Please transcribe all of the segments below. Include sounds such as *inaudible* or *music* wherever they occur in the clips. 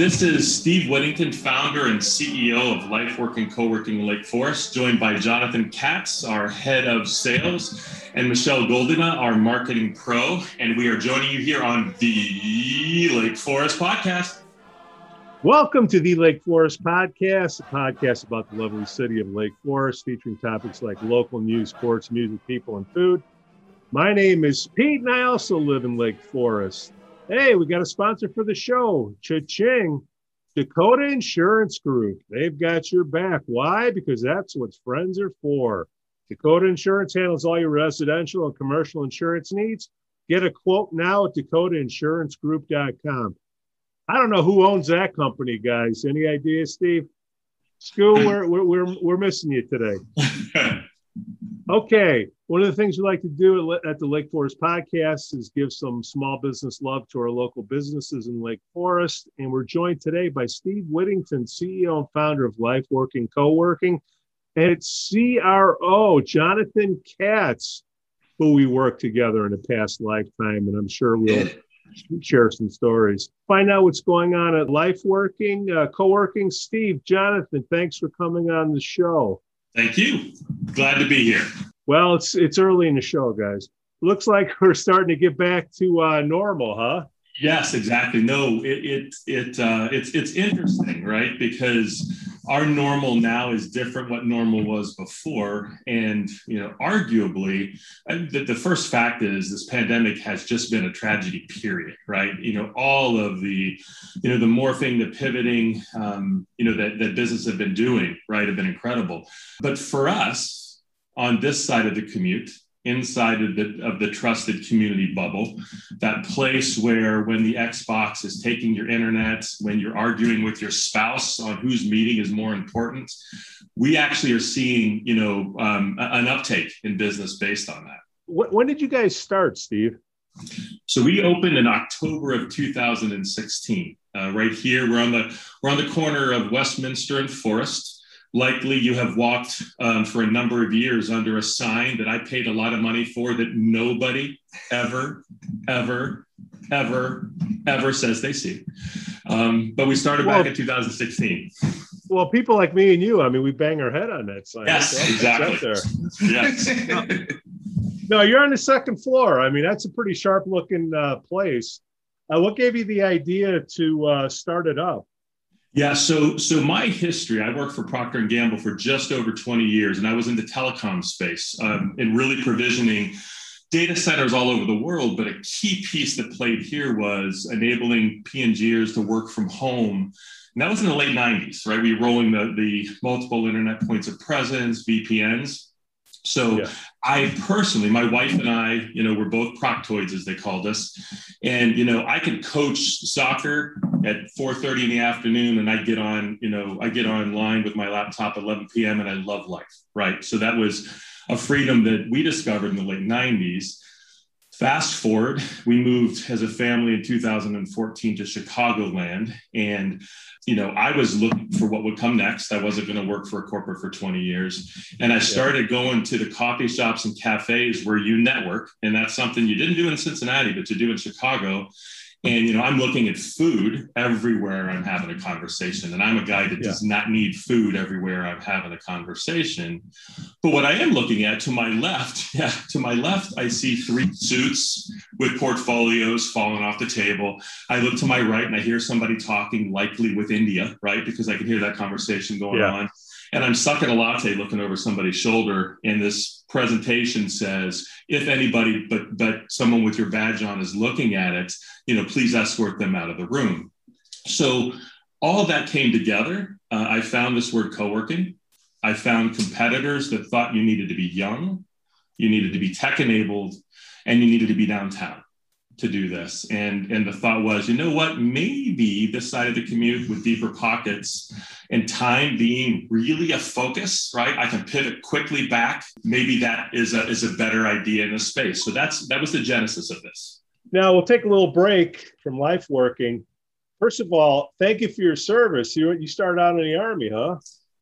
This is Steve Whittington, founder and CEO of Life Working Co-working Lake Forest, joined by Jonathan Katz, our head of sales, and Michelle Goldina, our marketing pro. And we are joining you here on the Lake Forest podcast. Welcome to the Lake Forest Podcast, a podcast about the lovely city of Lake Forest, featuring topics like local news, sports, music, people, and food. My name is Pete, and I also live in Lake Forest. Hey, we got a sponsor for the show, Cha-ching, Dakota Insurance Group. They've got your back. Why? Because that's what friends are for. Dakota Insurance handles all your residential and commercial insurance needs. Get a quote now at dakotaInsuranceGroup.com. I don't know who owns that company, guys. Any ideas, Steve? School, we're, we're, we're, we're missing you today. *laughs* Okay. One of the things we like to do at the Lake Forest podcast is give some small business love to our local businesses in Lake Forest. And we're joined today by Steve Whittington, CEO and founder of Life Working Co working, and it's CRO, Jonathan Katz, who we worked together in a past lifetime. And I'm sure we'll *laughs* share some stories. Find out what's going on at Life Working, uh, Co working. Steve, Jonathan, thanks for coming on the show. Thank you. Glad to be here. Well, it's it's early in the show, guys. Looks like we're starting to get back to uh, normal, huh? Yes, exactly. No, it it it uh, it's it's interesting, right? Because our normal now is different what normal was before, and you know, arguably, the, the first fact is this pandemic has just been a tragedy. Period. Right? You know, all of the, you know, the morphing, the pivoting, um, you know, that that business have been doing, right, have been incredible. But for us on this side of the commute, inside of the, of the trusted community bubble, that place where when the Xbox is taking your internet, when you're arguing with your spouse on whose meeting is more important, we actually are seeing, you know, um, an uptake in business based on that. When did you guys start, Steve? So we opened in October of 2016. Uh, right here, we're on the we're on the corner of Westminster and Forest likely you have walked um, for a number of years under a sign that I paid a lot of money for that nobody ever, ever, ever, ever says they see. Um, but we started well, back in 2016. Well, people like me and you, I mean, we bang our head on that sign. Yes, exactly. there. Yes. no, you're on the second floor. I mean, that's a pretty sharp looking uh, place. Uh, what gave you the idea to uh, start it up? Yeah, so so my history, I worked for Procter and Gamble for just over 20 years, and I was in the telecom space um, and really provisioning data centers all over the world. But a key piece that played here was enabling P&Gers to work from home. And that was in the late 90s, right? We were rolling the, the multiple internet points of presence, VPNs. So yeah. I personally, my wife and I, you know, we're both proctoids as they called us. And, you know, I could coach soccer at 4.30 in the afternoon and I get on, you know, I get online with my laptop at 11 p.m. and I love life, right? So that was a freedom that we discovered in the late 90s. Fast forward, we moved as a family in 2014 to Chicagoland. And, you know, I was looking for what would come next. I wasn't going to work for a corporate for 20 years. And I started going to the coffee shops and cafes where you network. And that's something you didn't do in Cincinnati, but you do in Chicago. And you know, I'm looking at food everywhere I'm having a conversation. And I'm a guy that yeah. does not need food everywhere I'm having a conversation. But what I am looking at to my left, *laughs* yeah, to my left, I see three suits with portfolios falling off the table. I look to my right and I hear somebody talking, likely with India, right? Because I can hear that conversation going yeah. on and I'm sucking a latte looking over somebody's shoulder, and this presentation says, if anybody but but someone with your badge on is looking at it, you know, please escort them out of the room. So all of that came together. Uh, I found this word co-working. I found competitors that thought you needed to be young, you needed to be tech enabled, and you needed to be downtown to do this. And, and the thought was, you know what, maybe this side of the commute with deeper pockets and time being really a focus, right? I can pivot quickly back. Maybe that is a, is a better idea in a space. So that's, that was the genesis of this. Now we'll take a little break from life working. First of all, thank you for your service. You, you started out in the army, huh?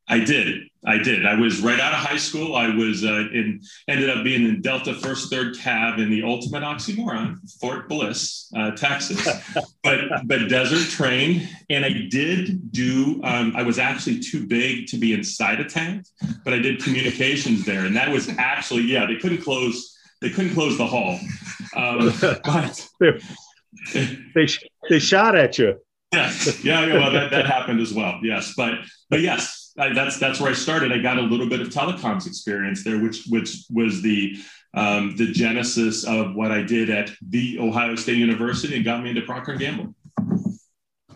I did. I did. I was right out of high school. I was uh, in, ended up being in Delta First Third Cav in the ultimate oxymoron, Fort Bliss, uh, Texas, *laughs* but but desert trained. And I did do. Um, I was actually too big to be inside a tank, but I did communications there, and that was actually yeah. They couldn't close. They couldn't close the hall, um, but *laughs* they they shot at you. Yes, yeah, yeah. Well, that, that happened as well. Yes, but but yes, I, that's that's where I started. I got a little bit of telecoms experience there, which which was the um, the genesis of what I did at the Ohio State University and got me into Procter and Gamble.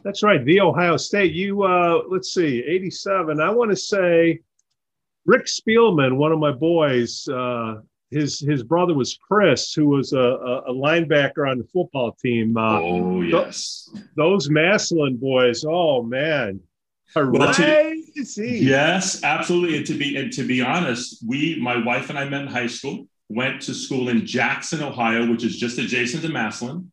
That's right, the Ohio State. You uh, let's see, eighty seven. I want to say Rick Spielman, one of my boys. Uh, his his brother was Chris, who was a, a linebacker on the football team. Uh, oh yes, those Massillon boys. Oh man, Crazy. yes, absolutely. And to be and to be honest, we, my wife and I met in high school, went to school in Jackson, Ohio, which is just adjacent to Massillon.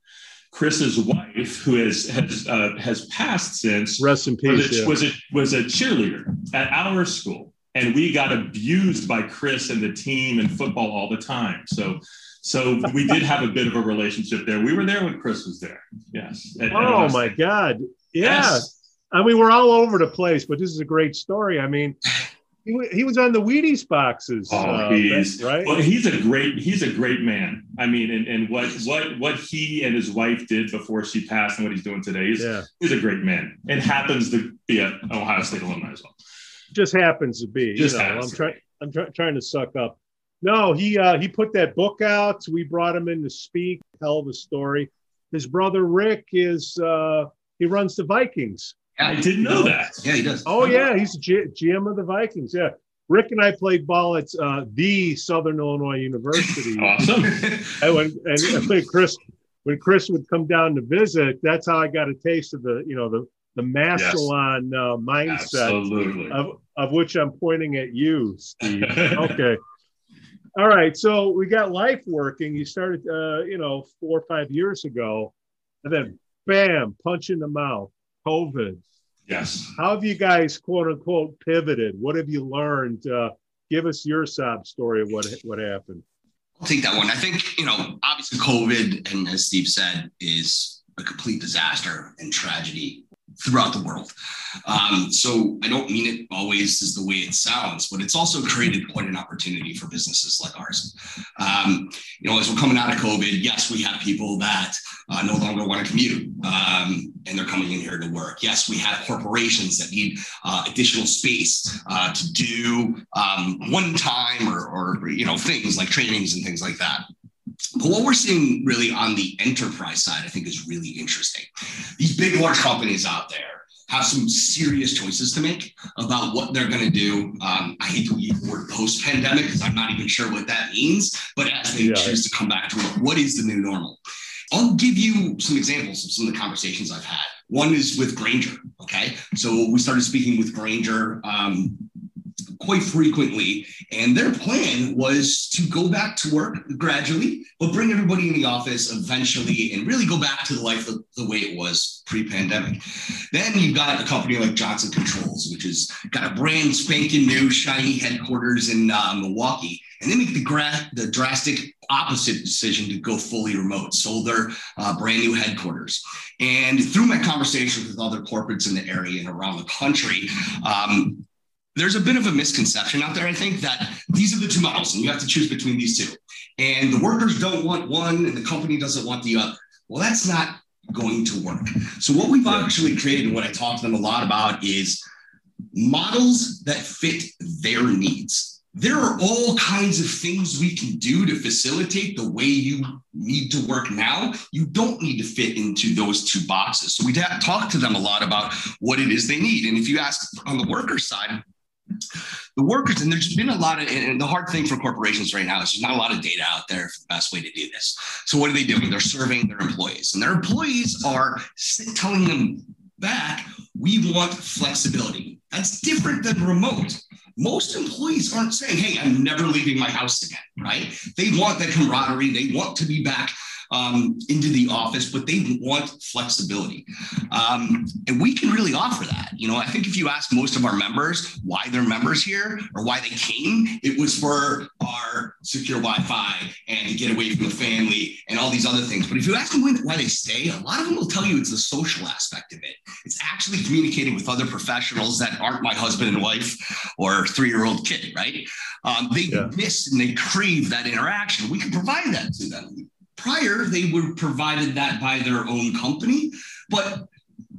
Chris's wife, who has has uh, has passed since, rest in peace, was a, yeah. was a, was a cheerleader at our school, and we got abused by Chris and the team and football all the time. So so we did have a bit of a relationship there. We were there when Chris was there. Yes. At, oh at my God. Yeah. Yes. I mean, we're all over the place, but this is a great story. I mean, he, he was on the Wheaties boxes. Oh, uh, he's right. Well, he's a great he's a great man. I mean, and, and what what what he and his wife did before she passed and what he's doing today. is yeah. he's a great man and happens to be an Ohio State alumni as well. Just happens to be. Just you know, I'm trying. I'm try- trying to suck up. No, he uh, he put that book out. We brought him in to speak. Tell the story. His brother Rick is uh, he runs the Vikings. I didn't know that. Yeah, he does. Oh yeah, he's G- GM of the Vikings. Yeah, Rick and I played ball at uh, the Southern Illinois University. *laughs* awesome. *laughs* and when and when Chris when Chris would come down to visit, that's how I got a taste of the you know the the Massillon yes. uh, mindset of of which I'm pointing at you, Steve. *laughs* okay. All right, so we got life working. You started, uh, you know, four or five years ago, and then bam, punch in the mouth, COVID. Yes. How have you guys, quote unquote, pivoted? What have you learned? Uh, give us your sob story of what what happened. I'll take that one. I think you know, obviously, COVID, and as Steve said, is a complete disaster and tragedy throughout the world. Um, so I don't mean it always is the way it sounds, but it's also created quite an opportunity for businesses like ours. Um, you know, as we're coming out of COVID, yes, we have people that uh, no longer want to commute um, and they're coming in here to work. Yes, we have corporations that need uh, additional space uh, to do um, one time or, or, you know, things like trainings and things like that. But what we're seeing really on the enterprise side, I think, is really interesting. These big, large companies out there have some serious choices to make about what they're going to do. Um, I hate to use the word post pandemic because I'm not even sure what that means, but as they yeah. choose to come back to it, what is the new normal? I'll give you some examples of some of the conversations I've had. One is with Grainger. Okay. So we started speaking with Grainger um, quite frequently. And their plan was to go back to work gradually, but bring everybody in the office eventually and really go back to the life of the way it was pre-pandemic. Then you've got a company like Johnson Controls, which has got a brand spanking new shiny headquarters in uh, Milwaukee. And they make the, gra- the drastic opposite decision to go fully remote, sold their uh, brand new headquarters. And through my conversations with other corporates in the area and around the country, um, there's a bit of a misconception out there, I think, that these are the two models and you have to choose between these two. And the workers don't want one and the company doesn't want the other. Well, that's not going to work. So, what we've actually created and what I talk to them a lot about is models that fit their needs. There are all kinds of things we can do to facilitate the way you need to work now. You don't need to fit into those two boxes. So, we talk to them a lot about what it is they need. And if you ask on the worker side, the workers, and there's been a lot of, and the hard thing for corporations right now is there's not a lot of data out there for the best way to do this. So what are they doing? They're serving their employees, and their employees are telling them back, we want flexibility. That's different than remote. Most employees aren't saying, hey, I'm never leaving my house again, right? They want that camaraderie. They want to be back um, into the office, but they want flexibility. Um, and we can really offer that. You know, I think if you ask most of our members why they're members here or why they came, it was for our secure Wi Fi and to get away from the family and all these other things. But if you ask them why they stay, a lot of them will tell you it's the social aspect of it. It's actually communicating with other professionals that aren't my husband and wife or three year old kid, right? Um, they yeah. miss and they crave that interaction. We can provide that to them. Prior, they were provided that by their own company, but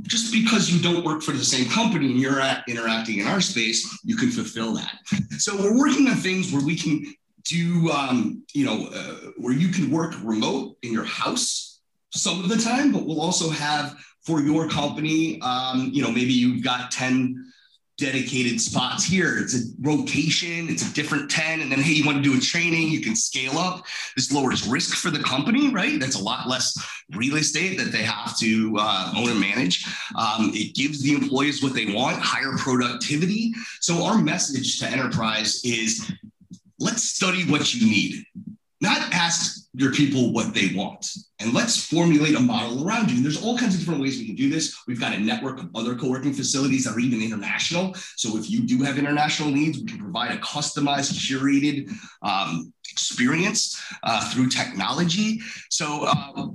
just because you don't work for the same company and you're at, interacting in our space, you can fulfill that. So we're working on things where we can do, um, you know, uh, where you can work remote in your house some of the time, but we'll also have for your company, um, you know, maybe you've got 10 dedicated spots here. It's a rotation, it's a different 10. And then, hey, you want to do a training, you can scale up. This lowers risk for the company, right? That's a lot less real estate that they have to uh, own and manage. Um, it gives the employees what they want, higher productivity. So, our message to enterprise is let's study what you need, not ask your people what they want. And let's formulate a model around you. And there's all kinds of different ways we can do this. We've got a network of other co-working facilities that are even international. So if you do have international needs, we can provide a customized, curated um, experience uh, through technology. So uh,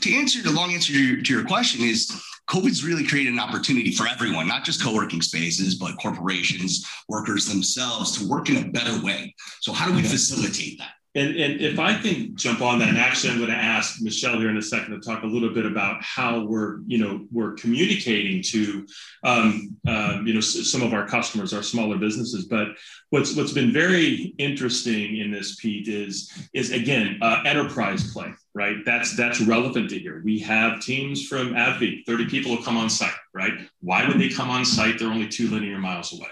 to answer the long answer to your, to your question is COVID's really created an opportunity for everyone, not just co-working spaces, but corporations, workers themselves to work in a better way. So how do we facilitate that? And, and if I can jump on that, and actually I'm going to ask Michelle here in a second to talk a little bit about how we're, you know, we're communicating to, um, uh, you know, some of our customers, our smaller businesses. But what's what's been very interesting in this, Pete, is is again uh, enterprise play, right? That's that's relevant to here. We have teams from AbbVie, 30 people will come on site, right? Why would they come on site? They're only two linear miles away.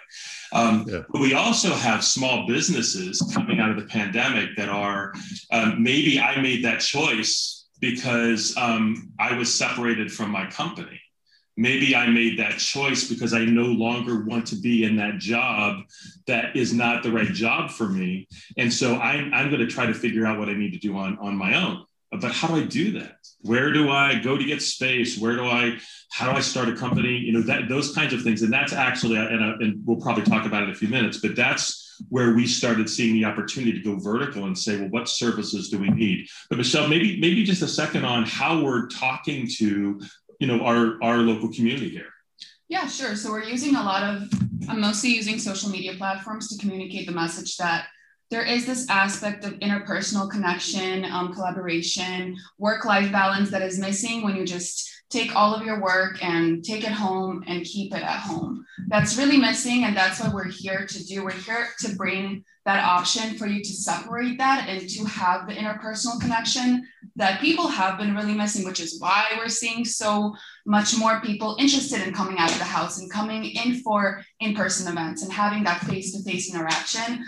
Um, yeah. But we also have small businesses coming out of the pandemic that are um, maybe I made that choice because um, I was separated from my company. Maybe I made that choice because I no longer want to be in that job that is not the right job for me. And so I'm, I'm going to try to figure out what I need to do on, on my own. But how do I do that? Where do I go to get space? Where do I how do I start a company? You know, that those kinds of things. And that's actually, and, uh, and we'll probably talk about it in a few minutes, but that's where we started seeing the opportunity to go vertical and say, well, what services do we need? But Michelle, maybe maybe just a second on how we're talking to, you know, our our local community here. Yeah, sure. So we're using a lot of, I'm mostly using social media platforms to communicate the message that there is this aspect of interpersonal connection, um, collaboration, work life balance that is missing when you just take all of your work and take it home and keep it at home. That's really missing. And that's what we're here to do. We're here to bring that option for you to separate that and to have the interpersonal connection that people have been really missing, which is why we're seeing so much more people interested in coming out of the house and coming in for in person events and having that face to face interaction.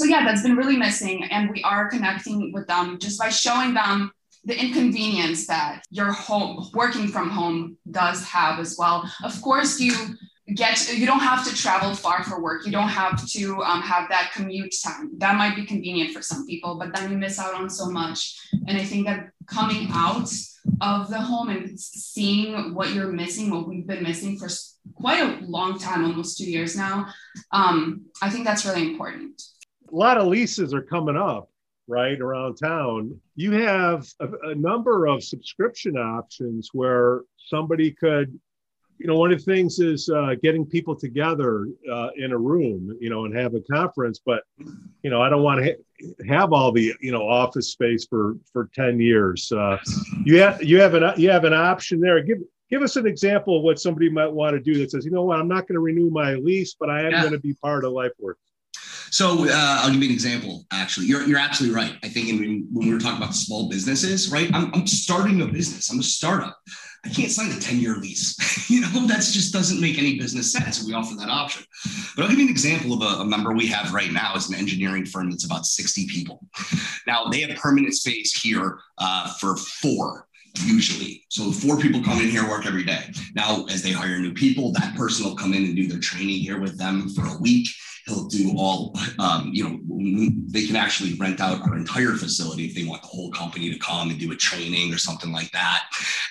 So, yeah, that's been really missing. And we are connecting with them just by showing them the inconvenience that your home working from home does have as well. Of course you get you don't have to travel far for work. You don't have to um, have that commute time. That might be convenient for some people but then you miss out on so much. And i think that coming out of the home and seeing what you're missing what we've been missing for quite a long time almost two years now um, i think that's really important a lot of leases are coming up right around town, you have a, a, number of subscription options where somebody could, you know, one of the things is uh, getting people together uh, in a room, you know, and have a conference. But, you know, I don't want to ha- have all the, you know, office space for for ten years. Uh, you have you have an you have an option there. Give give us an example of what somebody might want to do that says, you know what, I'm not going to renew my lease, but I am yeah. going to be part of LifeWorks. So uh, I'll give you an example. Actually, you're, you're absolutely right. I think in, when we were talking about small businesses, right? I'm, I'm starting a business. I'm a startup. I can't sign a 10 year lease. *laughs* you know, that just doesn't make any business sense. We offer that option. But I'll give you an example of a, a member we have right now is an engineering firm that's about 60 people. Now they have permanent space here uh, for four usually. So four people come in here, work every day. Now, as they hire new people, that person will come in and do their training here with them for a week he'll do all, um, you know, they can actually rent out our entire facility if they want the whole company to come and do a training or something like that.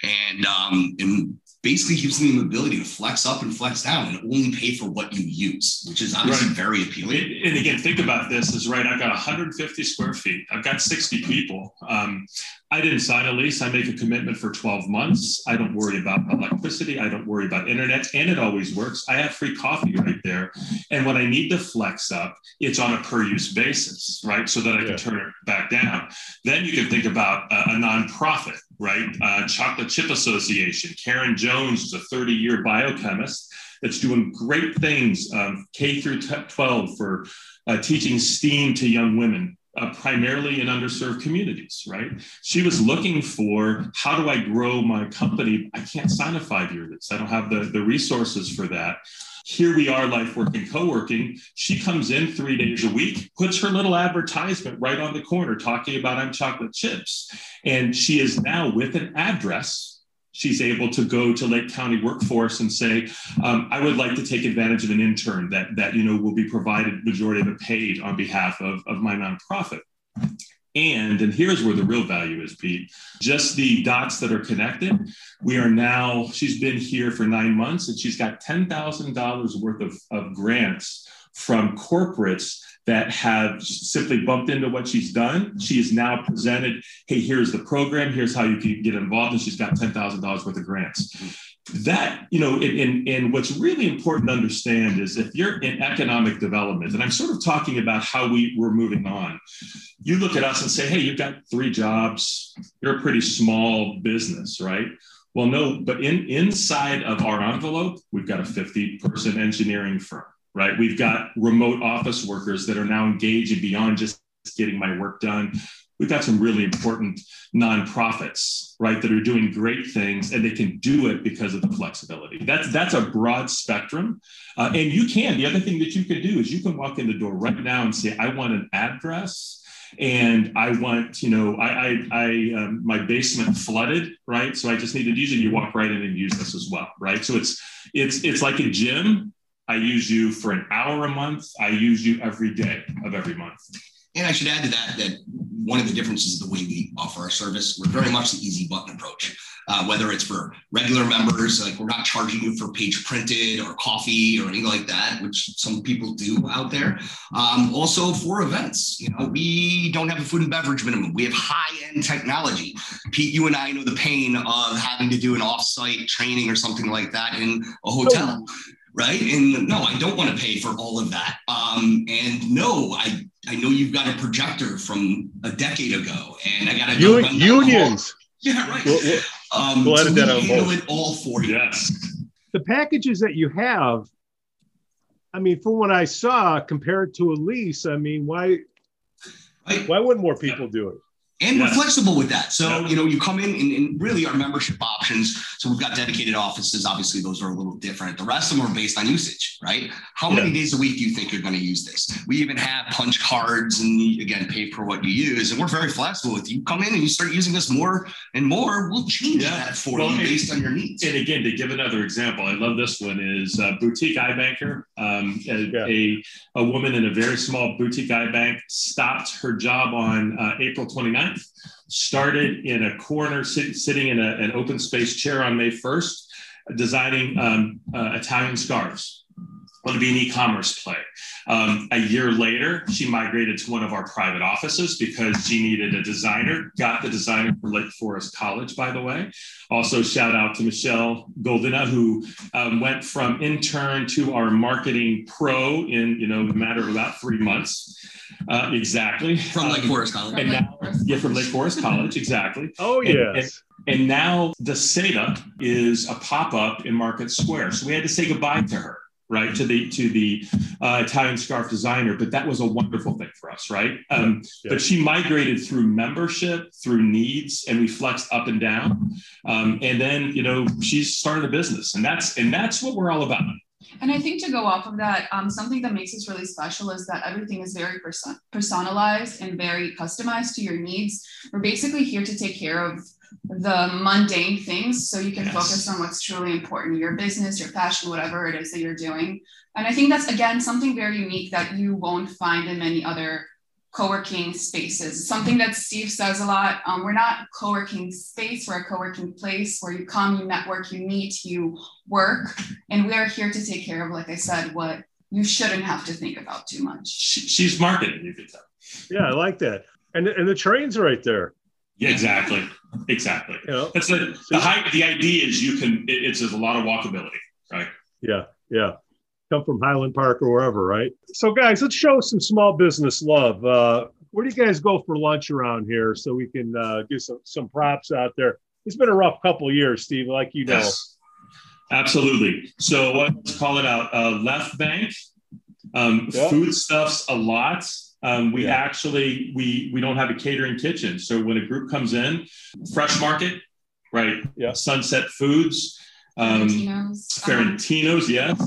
And, um, and basically gives them the ability to flex up and flex down and only pay for what you use, which is obviously right. very appealing. And again, think about this is right. I've got 150 square feet. I've got 60 people. Um, I didn't sign a lease. I make a commitment for 12 months. I don't worry about electricity. I don't worry about internet, and it always works. I have free coffee right there. And when I need to flex up, it's on a per use basis, right? So that I can yeah. turn it back down. Then you can think about a, a nonprofit, right? Uh, Chocolate Chip Association. Karen Jones is a 30 year biochemist that's doing great things, um, K through 12 for uh, teaching STEAM to young women uh, primarily in underserved communities, right? She was looking for how do I grow my company? I can't sign a five year lease. I don't have the, the resources for that. Here we are, life working, co working. She comes in three days a week, puts her little advertisement right on the corner talking about I'm chocolate chips. And she is now with an address she's able to go to Lake County Workforce and say, um, I would like to take advantage of an intern that, that you know, will be provided majority of it paid on behalf of, of my nonprofit. And, and here's where the real value is, Pete. Just the dots that are connected. We are now, she's been here for nine months and she's got $10,000 worth of, of grants from corporates that have simply bumped into what she's done. She is now presented, hey, here's the program, here's how you can get involved, and she's got $10,000 worth of grants. That, you know, and, and what's really important to understand is if you're in economic development, and I'm sort of talking about how we, we're moving on, you look at us and say, hey, you've got three jobs, you're a pretty small business, right? Well, no, but in inside of our envelope, we've got a 50 person engineering firm right? We've got remote office workers that are now engaging beyond just getting my work done. We've got some really important nonprofits, right, that are doing great things, and they can do it because of the flexibility. That's that's a broad spectrum, uh, and you can. The other thing that you can do is you can walk in the door right now and say, "I want an address." and I want, you know, I, I, I um, my basement flooded, right? So I just needed to use it. You walk right in and use this as well, right? So it's, it's, it's like a gym, I use you for an hour a month. I use you every day of every month. And I should add to that that one of the differences is the way we offer our service. We're very much the easy button approach. Uh, whether it's for regular members, like we're not charging you for page printed or coffee or anything like that, which some people do out there. Um, also for events, you know, we don't have a food and beverage minimum. We have high end technology. Pete, you and I know the pain of having to do an off-site training or something like that in a hotel right? And no, I don't want to pay for all of that. Um, and no, I I know you've got a projector from a decade ago, and I got to U- unions. Yeah, right. We'll, we'll, um, we'll so we handle it all for you. Yes. The packages that you have, I mean, from what I saw, compared to a lease, I mean, why right. why wouldn't more people do it? And yes. we're flexible with that. So, you know, you come in and, and, really our membership options. So we've got dedicated offices. Obviously, those are a little different. The rest of them are based on usage, right? How many days a week do you think you're going to use this? We even have punch cards and again, pay for what you use. And we're very flexible with you. Come in and you start using this more and more, we'll change yeah. that for well, you based on your needs. And again, to give another example, I love this one is uh, Boutique iBanker. Um, a, yeah. a, a, woman in a very small boutique bank stopped her job on uh, April 29th started in a corner, sit, sitting in a, an open space chair on May 1st, designing um, uh, Italian scarves. Want to be an e-commerce play. Um, a year later, she migrated to one of our private offices because she needed a designer. Got the designer for Lake Forest College, by the way. Also, shout out to Michelle Goldina, who um, went from intern to our marketing pro in you know a matter of about three months. Uh, exactly. From Lake um, Forest College. And now, yeah, from Lake Forest College, exactly. Oh, yes. And, and, and now the SETA is a pop-up in Market Square. So we had to say goodbye to her right to the to the uh, Italian scarf designer. But that was a wonderful thing for us, right? Um, yeah. But she migrated through membership, through needs, and we flexed up and down. Um, and then you know she's started a business, and that's and that's what we're all about. And I think to go off of that, um, something that makes us really special is that everything is very person- personalized and very customized to your needs. We're basically here to take care of the mundane things so you can Yes. focus on what's truly important your business your passion whatever it is that you're doing and i think that's again something very unique that you won't find in many other co-working spaces something that steve says a lot um, we're not a co-working space we're a co-working place where you come you network you meet you work and we are here to take care of like i said what you shouldn't have to think about too much She, she's marketing, you could tell. Yeah, I like that. And and the train's right there. Yeah, exactly. Exactly. You know. That's the, the high, the idea is you can, it, it's a lot of walkability, right? Yeah, yeah. Come from Highland Park or wherever, right? So, guys, let's show some small business love. Uh, where do you guys go for lunch around here so we can uh, give some some props out there? It's been a rough couple of years, Steve, like you know. Yes, absolutely. So let's call it out. Uh, left bank, um, Yeah. foodstuffs a lot. Um, we Yeah. actually we we don't have a catering kitchen, so when a group comes in, fresh market, right? Yeah. Sunset Foods, um, Valentino's, um, Ferentinos, yes.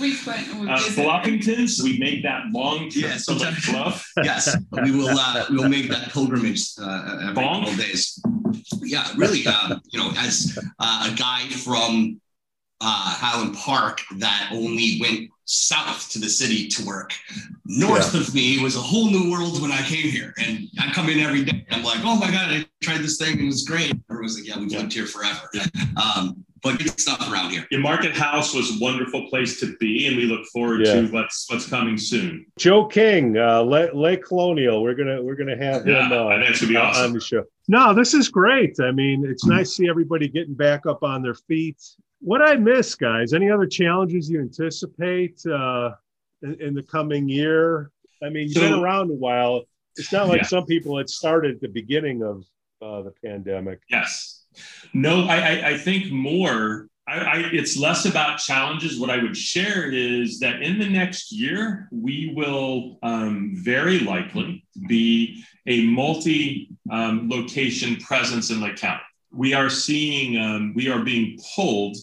we put we Uh, visit- Bluffingtons, we make that long trip Yeah, to Lake Bluff. yes, we will. Uh, we will make that pilgrimage uh, every Bonk. couple days. Yeah, really. Uh, you know, as uh, a guy from uh, Highland Park that only went south to the city to work. North of me was a whole new world when I came here, and I come in every day. I'm like, oh my god, I tried this thing and it was great. Everyone's like, yeah, we've Yeah. lived here forever. Um, but good stuff around here. Your Market House was a wonderful place to be, and we look forward Yeah. to what's what's coming soon. Joe King, uh, Lake, Le Colonial. We're gonna we're gonna have him uh, I think it's gonna be on the show. No, this is great. I mean, it's nice to see everybody getting back up on their feet. What I miss, guys? Any other challenges you anticipate uh, in, in the coming year? I mean, you've been around a while. It's not like Yeah. some people had started at the beginning of uh, the pandemic. Yes. No, I, I, I think more. I, I, it's less about challenges. What I would share is that in the next year, we will um, very likely be a multi um, location presence in Lake County. We are seeing, um, we are being pulled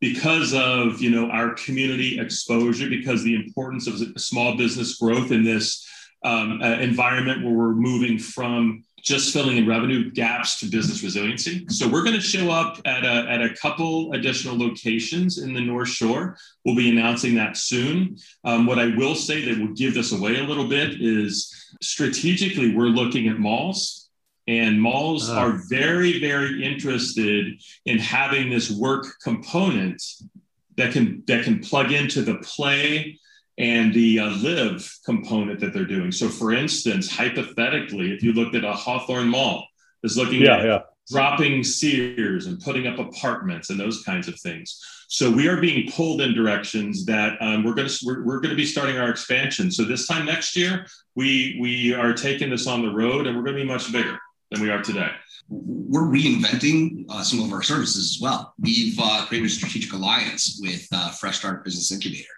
because of you know our community exposure, because the importance of small business growth in this um, uh, environment where we're moving from just filling in revenue gaps to business resiliency. So we're going to show up at a, at a couple additional locations in the North Shore. We'll be announcing that soon. Um, what I will say that will give this away a little bit is strategically, we're looking at malls. And malls Ah. are very, very interested in having this work component that can that can plug into the play and the uh, live component that they're doing. So, for instance, hypothetically, if you looked at a Hawthorn Mall, is looking Yeah, at yeah. dropping Sears and putting up apartments and those kinds of things. So we are being pulled in directions that um, we're going to we're, we're going to be starting our expansion. So this time next year, we we are taking this on the road, and we're going to be much bigger than we are today. we're reinventing uh, some of our services as well. We've uh, created a strategic alliance with uh, Fresh Start Business Incubator.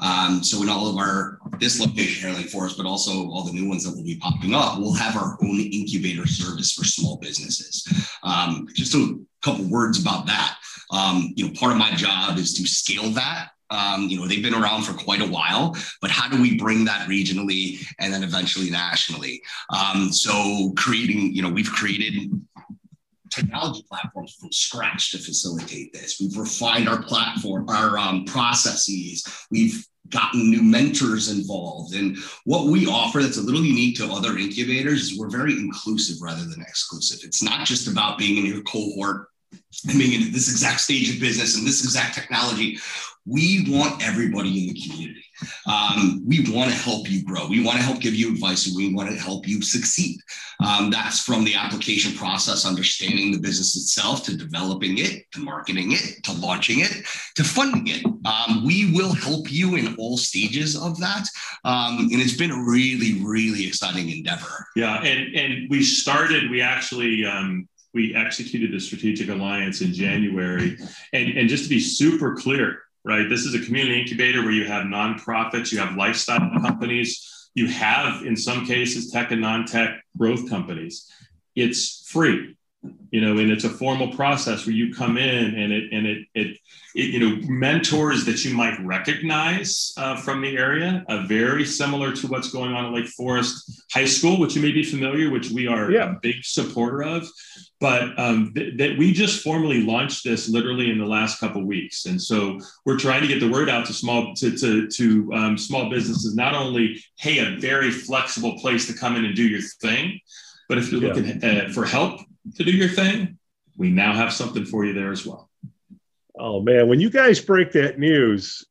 Um, so in all of our this location here in Lake Forest, but also all the new ones that will be popping up, we'll have our own incubator service for small businesses. Um, just a couple words about that. Um, you know, part of my job is to scale that. Um, you know, they've been around for quite a while, but how do we bring that regionally and then eventually nationally? Um, so creating, you know, we've created technology platforms from scratch to facilitate this. We've refined our platform, our um, processes. We've gotten new mentors involved. And what we offer that's a little unique to other incubators is we're very inclusive rather than exclusive. It's not just about being in your cohort and being in this exact stage of business and this exact technology. We want everybody in the community. Um, we want to help you grow. We want to help give you advice and we want to help you succeed. Um, that's from the application process, understanding the business itself, to developing it, to marketing it, to launching it, to funding it. Um, we will help you in all stages of that. Um, and it's been a really, really exciting endeavor. Yeah, and and we started. We actually um, we executed the strategic alliance in January, and and just to be super clear, right? This is a community incubator where you have nonprofits, you have lifestyle companies, you have in some cases tech and non-tech growth companies. It's free. You know and it's a formal process where you come in and it and it it, it you know mentors that you might recognize uh, from the area uh, very similar to what's going on at lake forest high school which you may be familiar which we are yeah. a big supporter of but um, th- that we just formally launched this literally in the last couple weeks and so we're trying to get the word out to small to to, to um, small businesses not only hey a very flexible place to come in and do your thing but if you're yeah. looking uh, for help to do your thing, we now have something for you there as well. Oh man, when you guys break that news,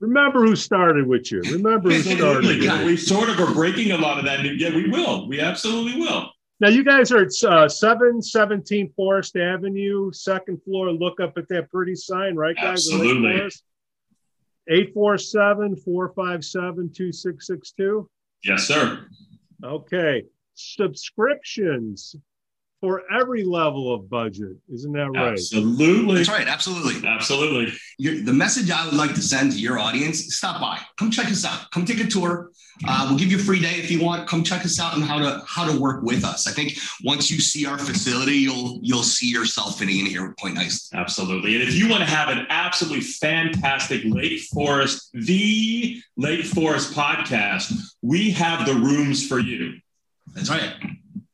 remember who started with you. Remember who started. yeah, we sort of are breaking a lot of that news. Yeah, we will. We absolutely will. Now you guys are at uh, 717 Forest Avenue, second floor. Look up at that pretty sign, right, guys? Absolutely. 847 457 2662. Yes, sir. Okay. Subscriptions for every level of budget. Isn't that right? Absolutely. That's right. Absolutely. Absolutely. You're, the message I would like to send to your audience stop by, come check us out, come take a tour. Uh, we'll give you a free day if you want. Come check us out and how to how to work with us. I think once you see our facility, you'll you'll see yourself fitting in here quite nicely. Absolutely. And if you want to have an absolutely fantastic Lake Forest, the Lake Forest podcast, we have the rooms for you. That's right.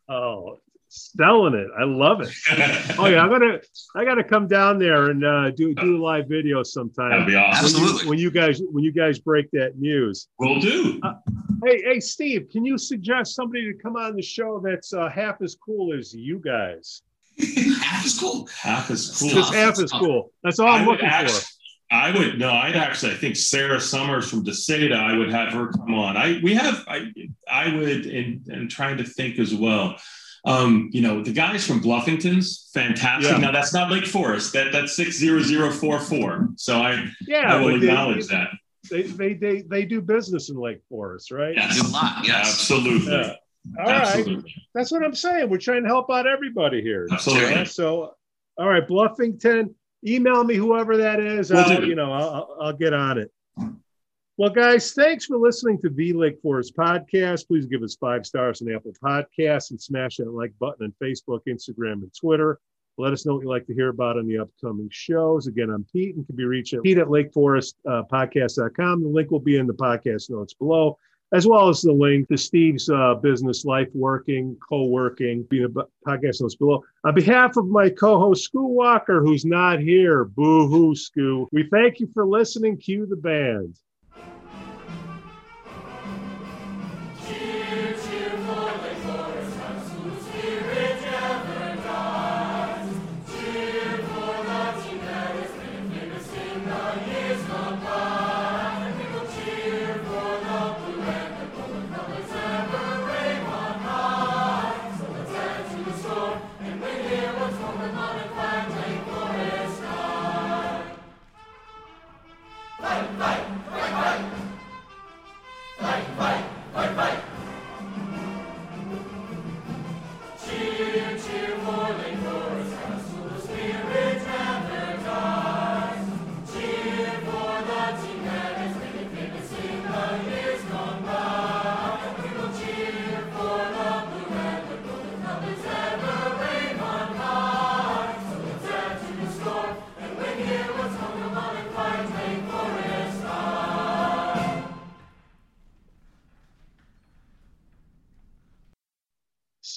Oh, selling it. I love it. *laughs* oh yeah, I'm gonna I gotta come down there and uh, do do a live video sometime. That'd be awesome. Absolutely. When you, when you guys when you guys break that news, we'll do. Uh, hey hey Steve, can you suggest somebody to come on the show that's uh, half as cool as you guys? *laughs* half as cool. Half as cool. Just half as cool. That's all I'm looking actually, for. I would no, I'd actually I think Sarah Summers from DeSada, I would have her come on. I we have I I would and and trying to think as well. Um, you know, the guys from Bluffington's fantastic. Yeah. Now that's not Lake Forest. That that's six zero zero four four. So I yeah, I will acknowledge they, that. They, they they they do business in Lake Forest, right? Yes, a lot. Yes, absolutely. Yeah. All absolutely. right. That's what I'm saying. We're trying to help out everybody here. Absolutely. So, all right, Bluffington, email me whoever that is. We'll I'll, you know, I'll, I'll get on it. Well, guys, thanks for listening to the Lake Forest podcast. Please give us five stars on Apple Podcasts and smash that like button on Facebook, Instagram, and Twitter. Let us know what you'd like to hear about on the upcoming shows. Again, I'm Pete and can be reached at Pete at lakeforestpodcast.com. Uh, the link will be in the podcast notes below, as well as the link to Steve's uh, business, Life Working, Co working, podcast notes below. On behalf of my co host, Scoo Walker, who's not here, boo hoo, Scoo, we thank you for listening. Cue the band.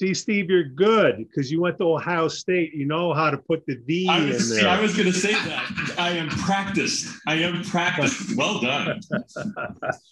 See, Steve, you're good because you went to Ohio State. You know how to put the D I was, in there. I was going to say that. I am practiced. I am practiced. Well done. *laughs*